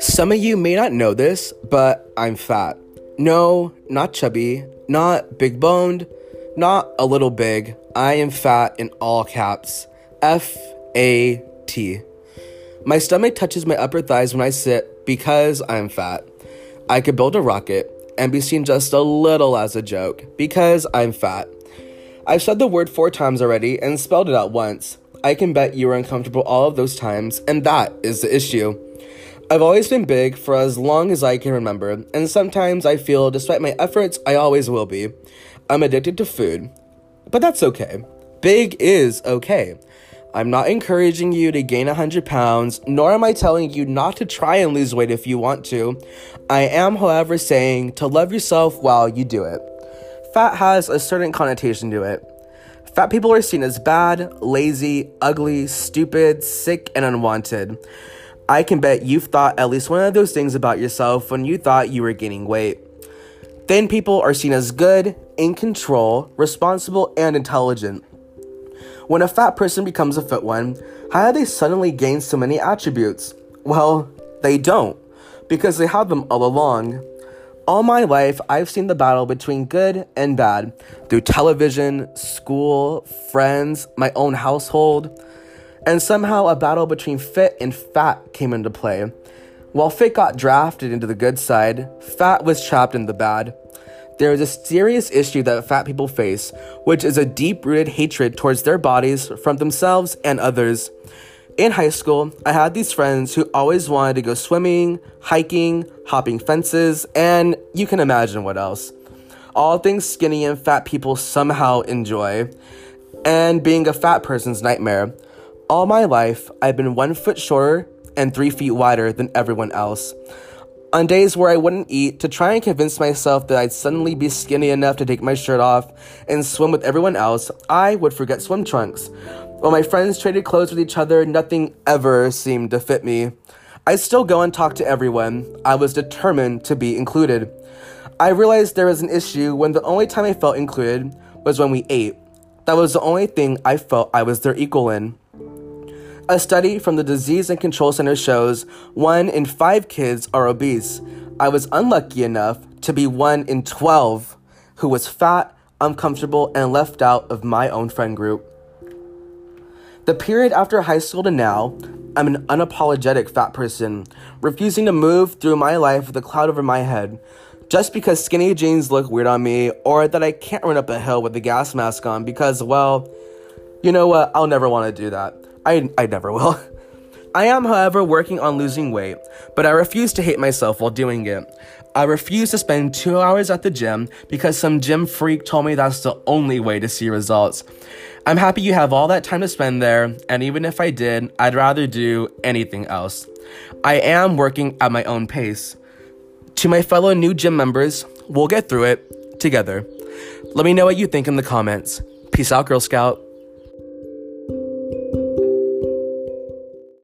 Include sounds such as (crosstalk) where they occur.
Some of you may not know this, but I'm fat. No, not chubby, not big boned, not a little big. I am fat in all caps. F A T. My stomach touches my upper thighs when I sit because I'm fat. I could build a rocket and be seen just a little as a joke because I'm fat. I've said the word four times already and spelled it out once. I can bet you were uncomfortable all of those times, and that is the issue. I've always been big for as long as I can remember, and sometimes I feel, despite my efforts, I always will be. I'm addicted to food. But that's okay. Big is okay. I'm not encouraging you to gain 100 pounds, nor am I telling you not to try and lose weight if you want to. I am, however, saying to love yourself while you do it. Fat has a certain connotation to it. Fat people are seen as bad, lazy, ugly, stupid, sick, and unwanted. I can bet you've thought at least one of those things about yourself when you thought you were gaining weight. Thin people are seen as good, in control, responsible, and intelligent. When a fat person becomes a fit one, how do they suddenly gain so many attributes? Well, they don't, because they have them all along. All my life, I've seen the battle between good and bad through television, school, friends, my own household and somehow a battle between fit and fat came into play. While fit got drafted into the good side, fat was trapped in the bad. There is a serious issue that fat people face, which is a deep rooted hatred towards their bodies from themselves and others. In high school, I had these friends who always wanted to go swimming, hiking, hopping fences, and you can imagine what else. All things skinny and fat people somehow enjoy, and being a fat person's nightmare. All my life, I've been one foot shorter and three feet wider than everyone else. On days where I wouldn't eat, to try and convince myself that I'd suddenly be skinny enough to take my shirt off and swim with everyone else, I would forget swim trunks. While my friends traded clothes with each other, nothing ever seemed to fit me. I still go and talk to everyone. I was determined to be included. I realized there was an issue when the only time I felt included was when we ate. That was the only thing I felt I was their equal in. A study from the Disease and Control Center shows one in five kids are obese. I was unlucky enough to be one in 12 who was fat, uncomfortable, and left out of my own friend group. The period after high school to now, I'm an unapologetic fat person, refusing to move through my life with a cloud over my head. Just because skinny jeans look weird on me, or that I can't run up a hill with a gas mask on because, well, you know what? I'll never want to do that. I, I never will. (laughs) I am, however, working on losing weight, but I refuse to hate myself while doing it. I refuse to spend two hours at the gym because some gym freak told me that's the only way to see results. I'm happy you have all that time to spend there, and even if I did, I'd rather do anything else. I am working at my own pace. To my fellow new gym members, we'll get through it together. Let me know what you think in the comments. Peace out, Girl Scout.